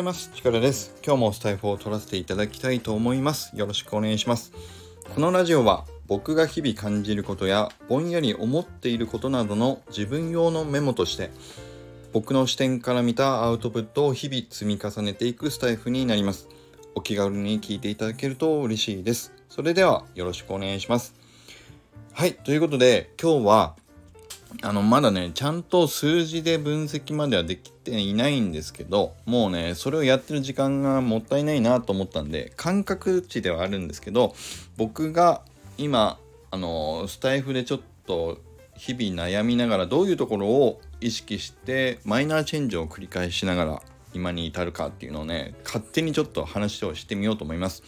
ざいます。チカラです。今日もスタイフを取らせていただきたいと思います。よろしくお願いします。このラジオは僕が日々感じることやぼんやり思っていることなどの自分用のメモとして僕の視点から見たアウトプットを日々積み重ねていくスタイフになります。お気軽に聞いていただけると嬉しいです。それではよろしくお願いします。はい、ということで今日はあの、まだね、ちゃんと数字で分析まではできていないんですけど、もうね、それをやってる時間がもったいないなと思ったんで、感覚値ではあるんですけど、僕が今、あの、スタイフでちょっと日々悩みながら、どういうところを意識して、マイナーチェンジを繰り返しながら、今に至るかっていうのをね、勝手にちょっと話をしてみようと思います。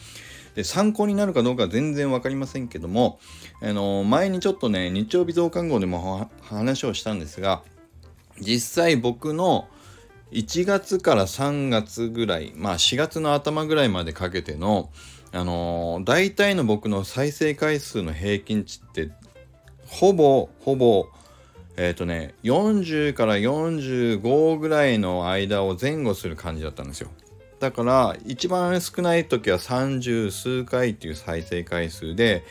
で参考になるかどうか全然分かりませんけども、あの前にちょっとね日曜日増刊号でも話をしたんですが実際僕の1月から3月ぐらいまあ4月の頭ぐらいまでかけてのあのー、大体の僕の再生回数の平均値ってほぼほぼえっ、ー、とね40から45ぐらいの間を前後する感じだったんですよ。だから一番少ない時は30数回っていう再生回数で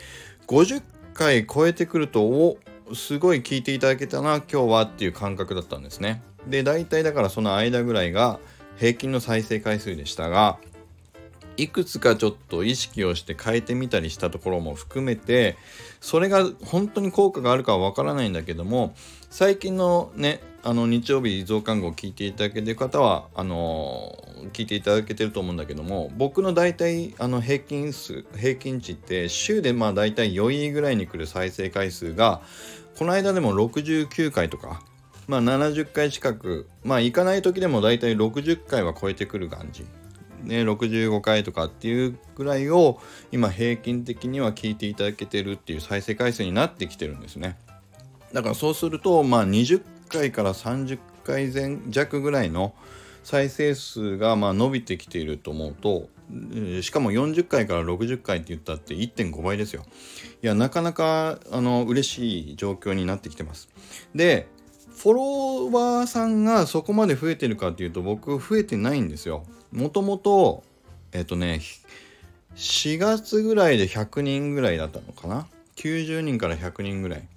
50回超えてくるとおすごい聞いていただけたな今日はっていう感覚だったんですね。で大体だからその間ぐらいが平均の再生回数でしたがいくつかちょっと意識をして変えてみたりしたところも含めてそれが本当に効果があるかはわからないんだけども最近のねあの日曜日増刊号を聞いていただける方はあのー、聞いていただけてると思うんだけども僕の大体あの平均数平均値って週でまあ大体4位ぐらいに来る再生回数がこの間でも69回とかまあ70回近くまあ行かない時でも大体60回は超えてくる感じね、65回とかっていうぐらいを今平均的には聞いていただけてるっていう再生回数になってきてるんですね。だからそうするとまあ20回から30回前弱ぐらいの再生数がまあ伸びてきていると思うとしかも40回から60回って言ったって1.5倍ですよ。いやなかなかあの嬉しい状況になってきてます。でフォロワーさんがそこまで増えてるかっていうと僕増えてないんですよ。もともとえっ、とね4月ぐらいで100人ぐらいだったのかな？90人から100人ぐらい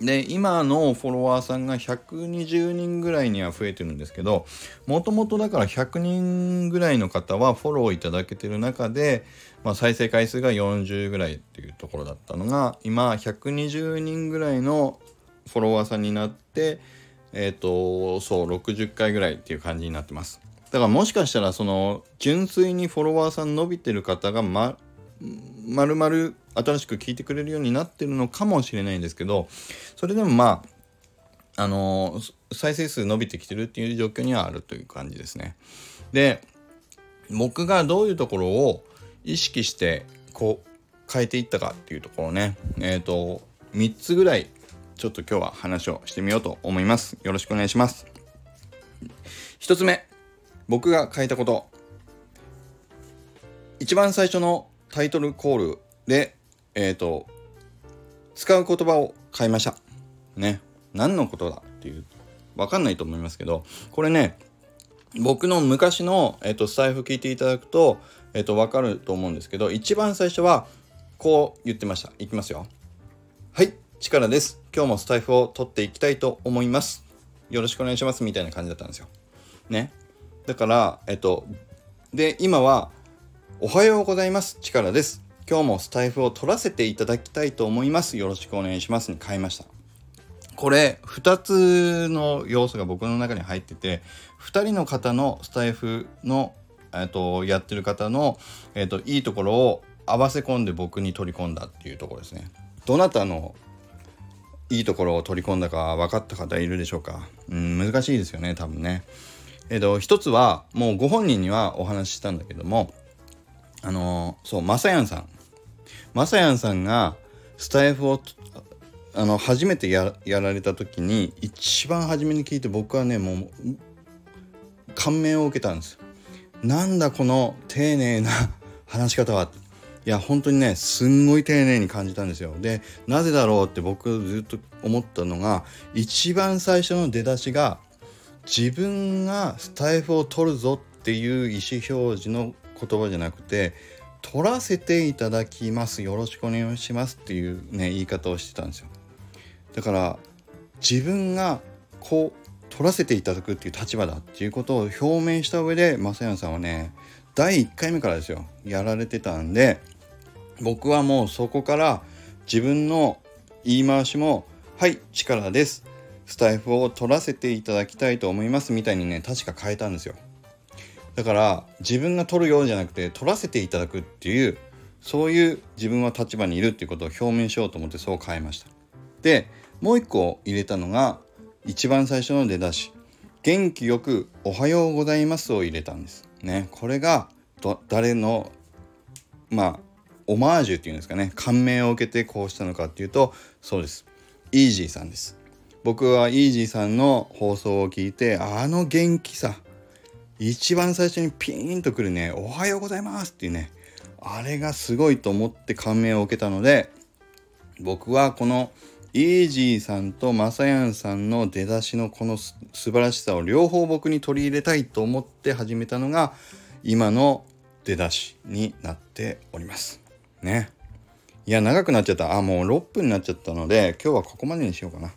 で今のフォロワーさんが120人ぐらいには増えてるんですけどもともとだから100人ぐらいの方はフォローいただけてる中で、まあ、再生回数が40ぐらいっていうところだったのが今120人ぐらいのフォロワーさんになってえっ、ー、とそう60回ぐらいっていう感じになってます。だからもしかしたらその純粋にフォロワーさん伸びてる方がままるまる新しく聞いてくれるようになってるのかもしれないんですけどそれでもまああの、再生数伸びてきてるっていう状況にはあるという感じですね。で僕がどういうところを意識してこう変えていったかっていうところねえっ、ー、と3つぐらいちょっと今日は話をしてみようと思います。よろしくお願いします。1つ目僕が書いたこと一番最初のタイトルコールでえっ、ー、と使う言葉を変えました。ね。何のことだっていう分かんないと思いますけどこれね僕の昔の、えーと、スタイフ聞いていただくと,、えーと、と分かると思うんですけど一番最初はこう言ってました。いきますよ。はい力です。今日もスタイフを取っていきたいと思います。よろしくお願いします。みたいな感じだったんですよ。ね。だから、えっと、で、今は、おはようございます。チカラです。今日もスタイフを取らせていただきたいと思います。よろしくお願いしますに変えました。これ、2つの要素が僕の中に入ってて、2人の方のスタイフの、えっと、やってる方の、えっと、いいところを合わせ込んで僕に取り込んだっていうところですね。どなたのいいところを取り込んだか分かった方いるでしょうかうん難しいですよね多分ねえっ、と、一つは、もうご本人にはお話ししたんだけども、あのー、そう、まさやんさん。まさやんさんが、スタイフを、あの、初めてやられた時に、一番初めに聞いて僕はね、もう、感銘を受けたんです。なんだこの丁寧な話し方は。いや、本当にね、すんごい丁寧に感じたんですよ。で、なぜだろうって僕ずっと思ったのが、一番最初の出だしが、自分がスタイフを取るぞっていう意思表示の言葉じゃなくて取らせていただきますよろしくお願いしますっていうね言い方をしてたんですよ。だから自分がこう取らせていただくっていう立場だっていうことを表明した上で正山さんはね第1回目からですよやられてたんで僕はもうそこから自分の言い回しも「はい力です」スタイフを取らせていただきたいと思いますみたいにね確か変えたんですよ。だから自分が取るようじゃなくて取らせていただくっていうそういう自分は立場にいるっていうことを表明しようと思ってそう変えました。でもう一個入れたのが一番最初の出だし。元気よくおはようございますを入れたんです。ね。これが誰のまあオマージュっていうんですかね。感銘を受けてこうしたのかっていうとそうです。イージーさんです。僕はイージーさんの放送を聞いてあの元気さ一番最初にピーンとくるね「おはようございます」っていうねあれがすごいと思って感銘を受けたので僕はこのイージーさんとマサヤンさんの出だしのこの素晴らしさを両方僕に取り入れたいと思って始めたのが今の出だしになっております。ね。いや長くなっちゃった。あもう6分になっちゃったので今日はここまでにしようかな。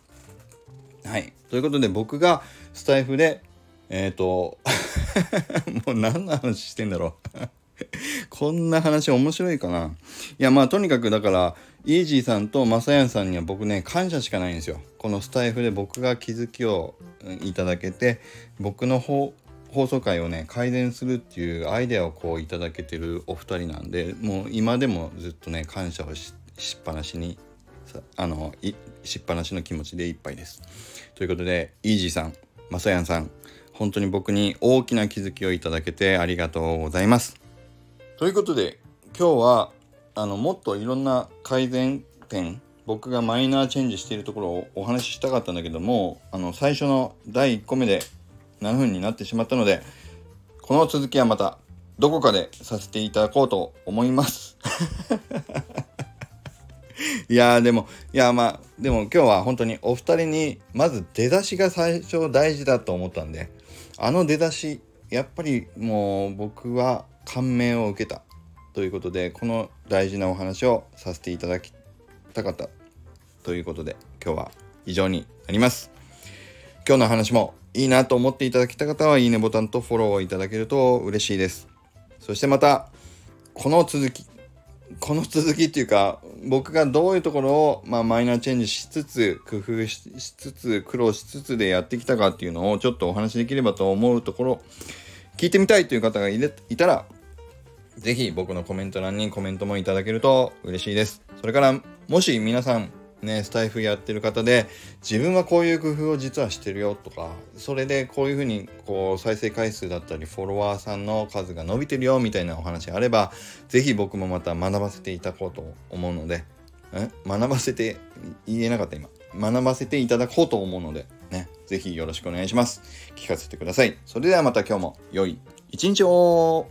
はい。ということで僕がスタイフで、えっ、ー、と、もう何の話してんだろう こんな話面白いかないやまあとにかくだからイージーさんとマサヤンさんには僕ね感謝しかないんですよ。このスタイフで僕が気づきをいただけて僕の放送回をね改善するっていうアイデアをこういただけてるお二人なんでもう今でもずっとね感謝をしっぱなしにあのしっぱなしの気持ちでいっぱいです。ということでイージーさんまさやんさん本当に僕に大きな気づきをいただけてありがとうございます。ということで今日はあのもっといろんな改善点僕がマイナーチェンジしているところをお話ししたかったんだけどもあの最初の第1個目で7分になってしまったのでこの続きはまたどこかでさせていただこうと思います いやでもいやまあでも今日は本当にお二人にまず出だしが最初大事だと思ったんであの出だしやっぱりもう僕は感銘を受けたということでこの大事なお話をさせていただきたかったということで今日は以上になります。今日の話もいいなと思っていただけた方はいいねボタンとフォローをいただけると嬉しいです。そしてまたこの続きこの続きっていうか僕がどういうところを、まあ、マイナーチェンジしつつ工夫しつつ苦労しつつでやってきたかっていうのをちょっとお話しできればと思うところ聞いてみたいという方がいたらぜひ僕のコメント欄にコメントもいただけると嬉しいです。それからもし皆さんね、スタイフやってる方で自分はこういう工夫を実はしてるよとかそれでこういうふうにこう再生回数だったりフォロワーさんの数が伸びてるよみたいなお話あれば是非僕もまた学ばせていただこうと思うのでえ学ばせて言えなかった今。学ばせていただこうと思うのでね是非よろしくお願いします。聞かせてください。それではまた今日も良い一日を。